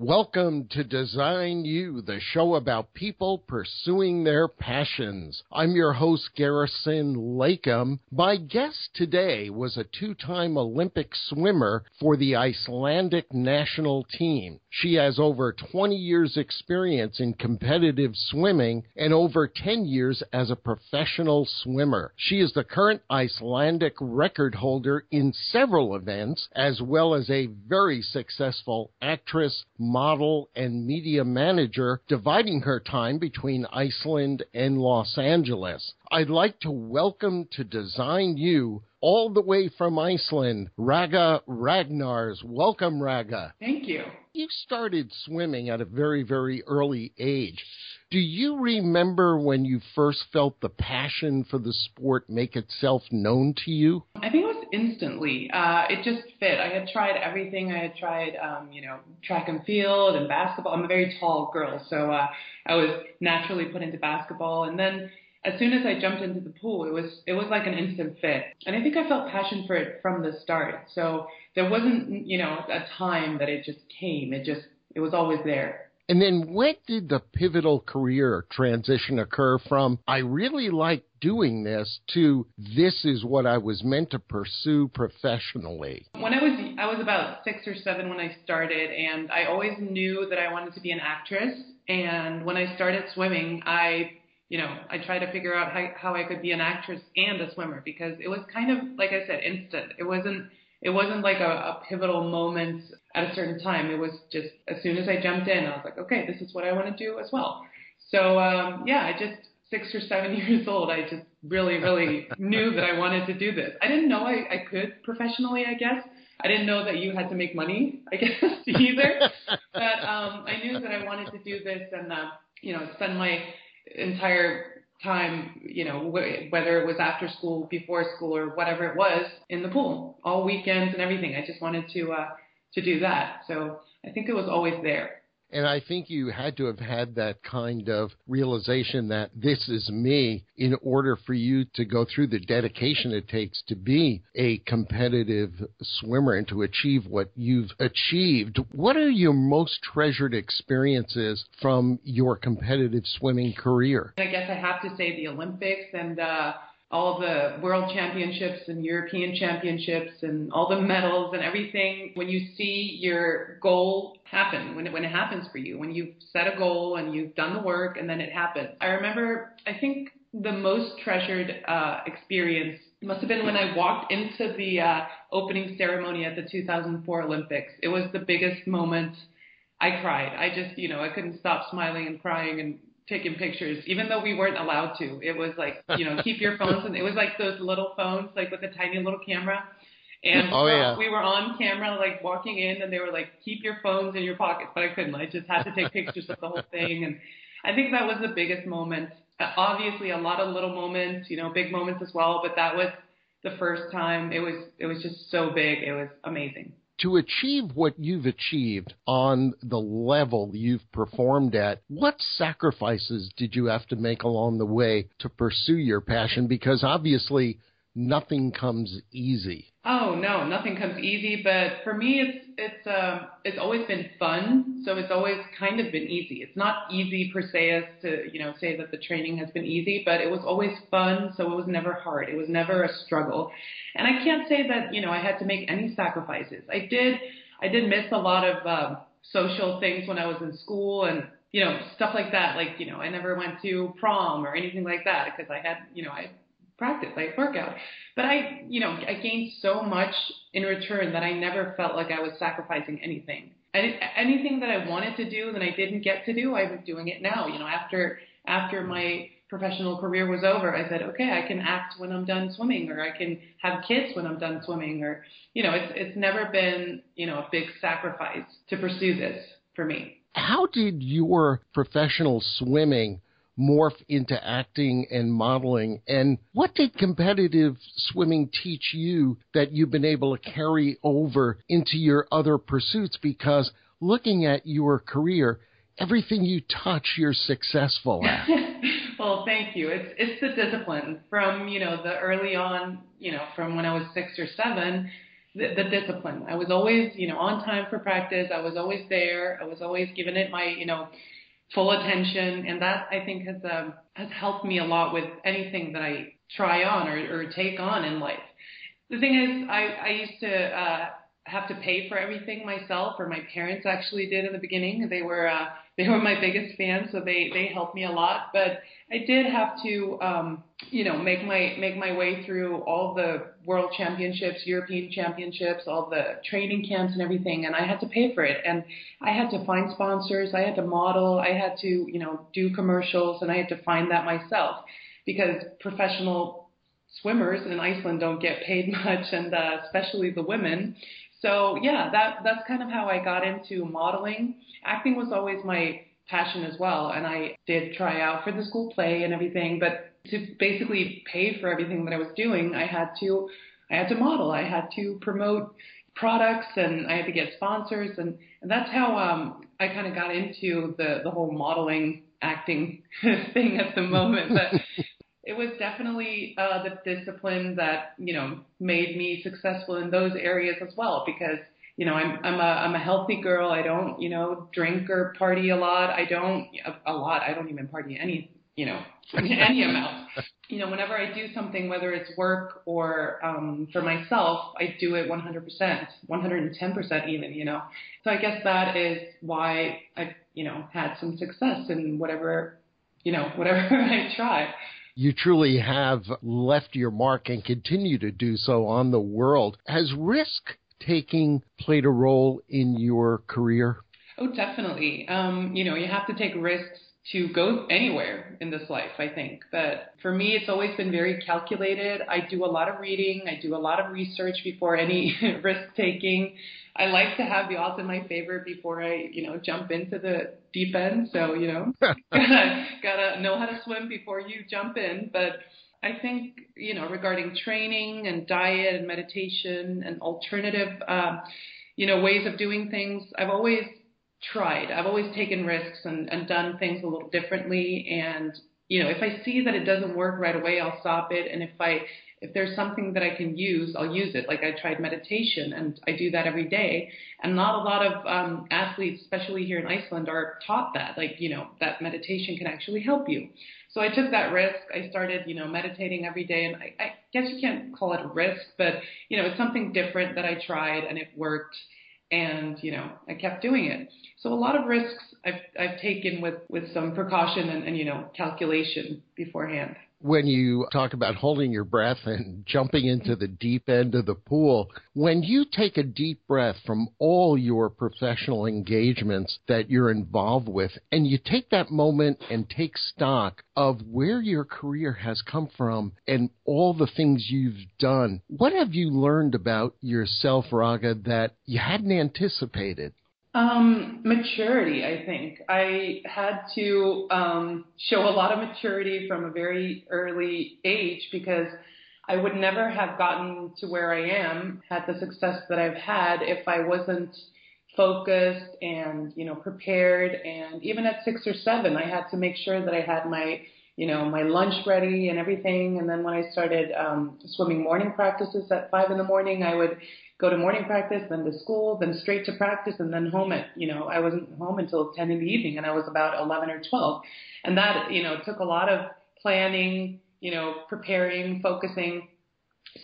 Welcome to Design You, the show about people pursuing their passions. I'm your host, Garrison Leykam. My guest today was a two-time Olympic swimmer for the Icelandic national team. She has over 20 years experience in competitive swimming and over 10 years as a professional swimmer. She is the current Icelandic record holder in several events, as well as a very successful actress, model, and media manager, dividing her time between Iceland and Los Angeles. I'd like to welcome to Design You, all the way from Iceland, Ragga Ragnars. Welcome, Ragga. Thank you. You started swimming at a very, very early age. Do you remember when you first felt the passion for the sport make itself known to you? I think it was instantly. Uh, it just fit. I had tried everything. I had tried, um, you know, track and field and basketball. I'm a very tall girl, so uh, I was naturally put into basketball. And then as soon as I jumped into the pool, it was it was like an instant fit. And I think I felt passion for it from the start. So there wasn't, you know, a time that it just came. It just it was always there. And then when did the pivotal career transition occur from I really like doing this to this is what I was meant to pursue professionally? When I was I was about 6 or 7 when I started and I always knew that I wanted to be an actress and when I started swimming, I you know, I tried to figure out how, how I could be an actress and a swimmer because it was kind of like I said instant. It wasn't it wasn't like a, a pivotal moment at a certain time. It was just as soon as I jumped in, I was like, okay, this is what I want to do as well. So um, yeah, I just six or seven years old, I just really, really knew that I wanted to do this. I didn't know I, I could professionally, I guess. I didn't know that you had to make money, I guess, either. but um, I knew that I wanted to do this and, uh, you know, spend my entire time, you know, wh- whether it was after school, before school, or whatever it was, in the pool, all weekends and everything. I just wanted to uh, to do that. So I think it was always there. And I think you had to have had that kind of realization that this is me in order for you to go through the dedication it takes to be a competitive swimmer and to achieve what you've achieved. What are your most treasured experiences from your competitive swimming career? I guess I have to say the Olympics and uh, all the world championships and European championships and all the medals and everything. When you see your goal happen, when it, when it happens for you, when you've set a goal and you've done the work and then it happens. I remember, I think the most treasured uh, experience must have been when I walked into the uh, opening ceremony at the 2004 Olympics. It was the biggest moment. I cried. I just, you know, I couldn't stop smiling and crying and taking pictures, even though we weren't allowed to. It was like, you know, keep your phones, and it was like those little phones, like with a tiny little camera. And Oh, yeah. we were on camera, like walking in, and they were like, keep your phones in your pockets, but I couldn't. I just had to take pictures of the whole thing, and I think that was the biggest moment. Uh, obviously, a lot of little moments, you know, big moments as well, but that was the first time. It was, it was just so big. It was amazing. To achieve what you've achieved on the level you've performed at, what sacrifices did you have to make along the way to pursue your passion? Because obviously nothing comes easy. Oh no, nothing comes easy. But for me, it's it's um it's always been fun. So it's always kind of been easy. It's not easy per se as to you know say that the training has been easy, but it was always fun. So it was never hard. It was never a struggle. And I can't say that you know I had to make any sacrifices. I did I did miss a lot of um, social things when I was in school and you know stuff like that. Like you know I never went to prom or anything like that because I had you know I practice, I work out. But I, you know, I gained so much in return that I never felt like I was sacrificing anything. And anything that I wanted to do that I didn't get to do, I was doing it now. You know, after after my professional career was over, I said, okay, I can act when I'm done swimming, or I can have kids when I'm done swimming, or you know, it's it's never been you know a big sacrifice to pursue this for me. How did your professional swimming morph into acting and modeling? And what did competitive swimming teach you that you've been able to carry over into your other pursuits? Because looking at your career, everything you touch, you're successful at. well, thank you. It's it's the discipline from you know the early on, you know, from when I was six or seven. The, the discipline. I was always, you know, on time for practice. I was always there. I was always giving it my, you know, full attention, and that I think has um, has helped me a lot with anything that I try on or, or take on in life. The thing is, I, I used to uh, have to pay for everything myself, or my parents actually did in the beginning. They were uh, they were my biggest fans, so they they helped me a lot. But I did have to, um, you know, make my make my way through all the world championships, European championships, all the training camps and everything, and I had to pay for it. And I had to find sponsors, I had to model, I had to, you know, do commercials, and I had to find that myself because professional swimmers in Iceland don't get paid much, and uh, especially the women. So yeah, that that's kind of how I got into modeling. Acting was always my passion as well, and I did try out for the school play and everything. But to basically pay for everything that I was doing, I had to I had to model. I had to promote products, and I had to get sponsors, and and that's how um, I kind of got into the the whole modeling acting thing at the moment. But it was definitely uh, the discipline that you know made me successful in those areas as well because you know I'm I'm a I'm a healthy girl. I don't you know drink or party a lot. I don't a, a lot. I don't even party any you know any amount. You know whenever I do something, whether it's work or um, for myself, I do it 100%, 110% even. You know, so I guess that is why I you know had some success in whatever you know whatever I try you truly have left your mark and continue to do so on the world. Has risk taking played a role in your career? Oh, definitely. Um, you know, you have to take risks to go anywhere in this life, I think. But for me, it's always been very calculated. I do a lot of reading, I do a lot of research before any risk taking. I like to have the odds in my favor before I, you know, jump into the deep end. So, you know, gotta, gotta know how to swim before you jump in. But I think, you know, regarding training and diet and meditation and alternative, uh, you know, ways of doing things, I've always tried. I've always taken risks and, and done things a little differently. And, you know, if I see that it doesn't work right away, I'll stop it. And if I, if there's something that I can use, I'll use it. Like I tried meditation and I do that every day. And not a lot of um, athletes, especially here in Iceland, are taught that, like, you know, that meditation can actually help you. So I took that risk. I started, you know, meditating every day. And I, I guess you can't call it a risk, but, you know, it's something different that I tried and it worked and you know I kept doing it. So a lot of risks I've I've taken with with some precaution and, and you know calculation beforehand when you talk about holding your breath and jumping into the deep end of the pool, when you take a deep breath from all your professional engagements that you're involved with, and you take that moment and take stock of where your career has come from and all the things you've done, what have you learned about yourself, Ragga, that you hadn't anticipated? Um, maturity, I think. I had to um, show a lot of maturity from a very early age because I would never have gotten to where I am, had the success that I've had, if I wasn't focused and you know prepared. And even at six or seven, I had to make sure that I had my you know my lunch ready and everything. And then when I started um, swimming morning practices at five in the morning, I would go to morning practice, then to school, then straight to practice, and then home at, you know, I wasn't home until 10 in the evening and I was about 11 or 12. And that, you know, took a lot of planning, you know, preparing, focusing.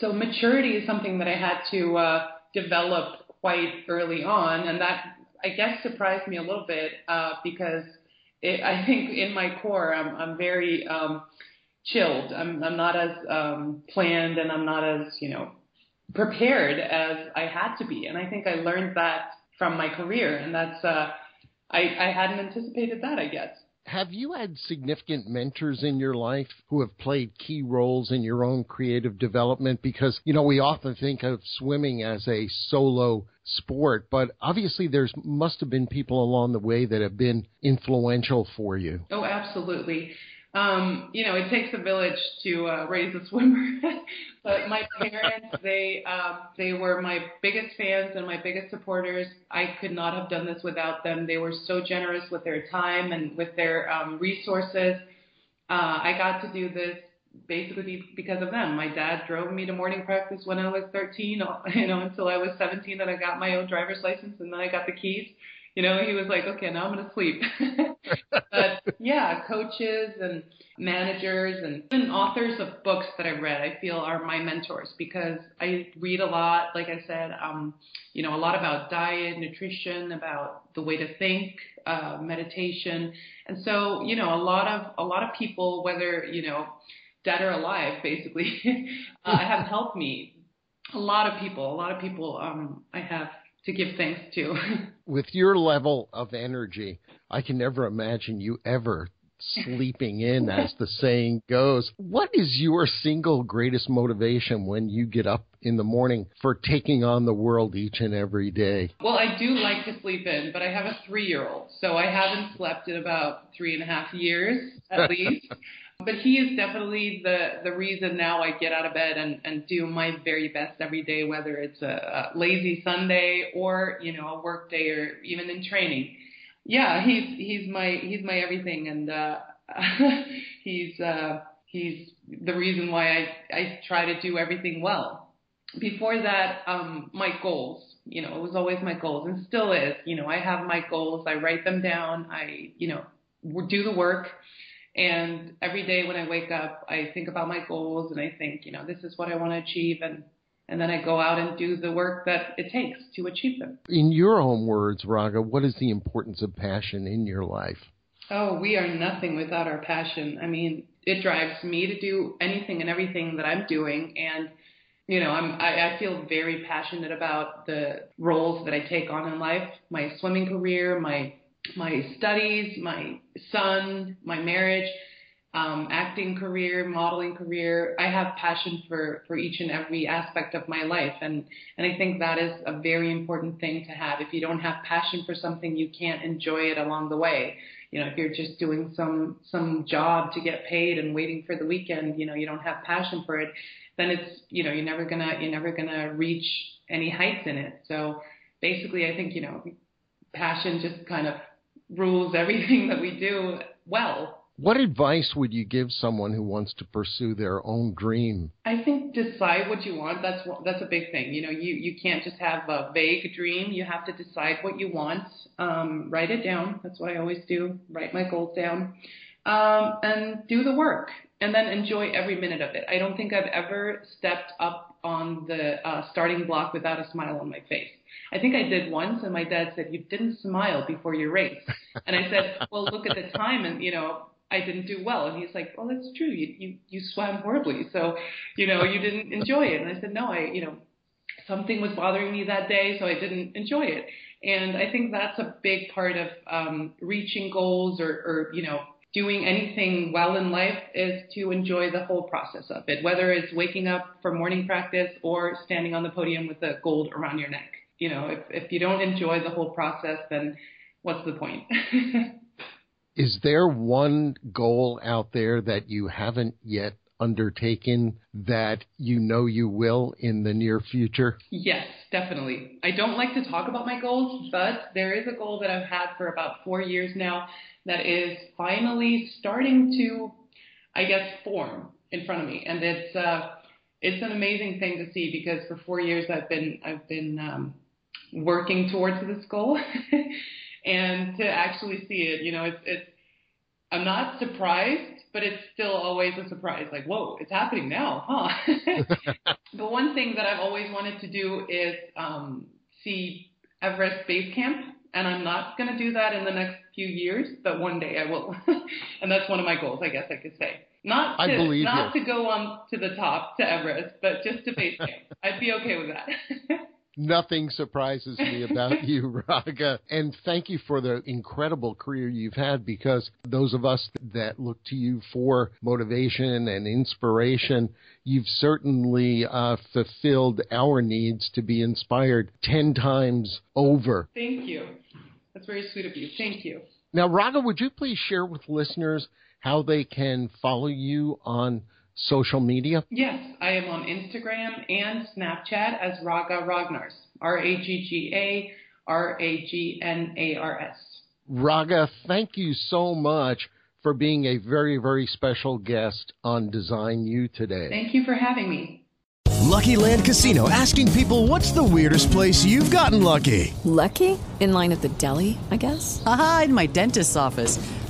So maturity is something that I had to uh, develop quite early on. And that, I guess, surprised me a little bit uh, because it, I think in my core, I'm, I'm very um, chilled. I'm, I'm not as um, planned and I'm not as, you know, prepared as I had to be. And I think I learned that from my career. And that's, uh, I, I hadn't anticipated that, I guess. Have you had significant mentors in your life who have played key roles in your own creative development? Because, you know, we often think of swimming as a solo sport, but obviously there's must have been people along the way that have been influential for you. Oh, absolutely. Um, you know, it takes a village to uh, raise a swimmer. but my parents, they um, they were my biggest fans and my biggest supporters. I could not have done this without them. They were so generous with their time and with their um, resources. Uh, I got to do this basically because of them. My dad drove me to morning practice when I was 13, you know, until I was 17, and I got my own driver's license, and then I got the keys. You know, he was like, okay, now I'm going to sleep. but yeah, coaches and managers and even authors of books that I've read, I feel are my mentors because I read a lot, like I said, um, you know, a lot about diet, nutrition, about the way to think, uh, meditation. And so, you know, a lot of, a lot of people, whether, you know, dead or alive, basically, uh, have helped me. A lot of people, a lot of people, um, I have to give thanks to. With your level of energy, I can never imagine you ever sleeping in, as the saying goes. What is your single greatest motivation when you get up in the morning for taking on the world each and every day? Well, I do like to sleep in, but I have a three year old, so I haven't slept in about three and a half years at least. But he is definitely the the reason now I get out of bed and and do my very best every day, whether it's a, a lazy Sunday or you know a work day or even in training. Yeah, he's he's my he's my everything, and uh, he's uh, he's the reason why I I try to do everything well. Before that, um, my goals. You know, it was always my goals, and still is. You know, I have my goals. I write them down. I you know do the work and every day when I wake up, I think about my goals and I think, you know, this is what I want to achieve. And, and then I go out and do the work that it takes to achieve them. In your own words, Ragga, what is the importance of passion in your life? Oh, we are nothing without our passion. I mean, it drives me to do anything and everything that I'm doing. And, you know, I'm, I, I feel very passionate about the roles that I take on in life, my swimming career, my my studies, my son, my marriage, um, acting career, modeling career. I have passion for, for each and every aspect of my life. And, and I think that is a very important thing to have. If you don't have passion for something, you can't enjoy it along the way. You know, if you're just doing some, some job to get paid and waiting for the weekend, you know, you don't have passion for it, then it's, you know, you're never gonna, you're never gonna reach any heights in it. So basically, I think, you know, passion just kind of rules everything that we do well. What advice would you give someone who wants to pursue their own dream? I think decide what you want. That's that's a big thing. You know, you you can't just have a vague dream. You have to decide what you want. Um, write it down. That's what I always do. Write my goals down, um, and do the work, and then enjoy every minute of it. I don't think I've ever stepped up on the uh, starting block without a smile on my face. I think I did once, and my dad said, "You didn't smile before your race." And I said, "Well, look at the time, and you know, I didn't do well." And he's like, "Well, that's true. You you you swam horribly, so you know you didn't enjoy it." And I said, "No, I you know." Something was bothering me that day, so I didn't enjoy it. And I think that's a big part of um, reaching goals or, or, you know, doing anything well in life is to enjoy the whole process of it, whether it's waking up for morning practice or standing on the podium with a gold around your neck you know, if, if you don't enjoy the whole process, then what's the point? Is there one goal out there that you haven't yet undertaken that you know you will in the near future? Yes, definitely. I don't like to talk about my goals, but there is a goal that I've had for about four years now that is finally starting to, I guess, form in front of me. And it's, uh, it's an amazing thing to see because for four years I've been, I've been, um, working towards this goal and to actually see it, you know, it's, it's, I'm not surprised, but it's still always a surprise. Like, whoa, it's happening now, huh? but one thing that I've always wanted to do is um, see Everest Base Camp, and I'm not going to do that in the next few years, but one day I will. and that's one of my goals, I guess I could say. Not to, not you. to go on to the top to Everest, but just to base camp. I'd be okay with that. Nothing surprises me about you, Ragga. And thank you for the incredible career you've had because those of us that look to you for motivation and inspiration, you've certainly uh, fulfilled our needs to be inspired 10 times over. Thank you. That's very sweet of you. Thank you. Now, Ragga, would you please share with listeners how they can follow you on social media? Yes, I am on Instagram and Snapchat as Ragga Ragnars. R A G G A R A G N A R S. Ragga, thank you so much for being a very, very special guest on Design You today. Thank you for having me. Lucky Land Casino asking people what's the weirdest place you've gotten lucky? Lucky? In line at the deli, I guess? Aha, in my dentist's office.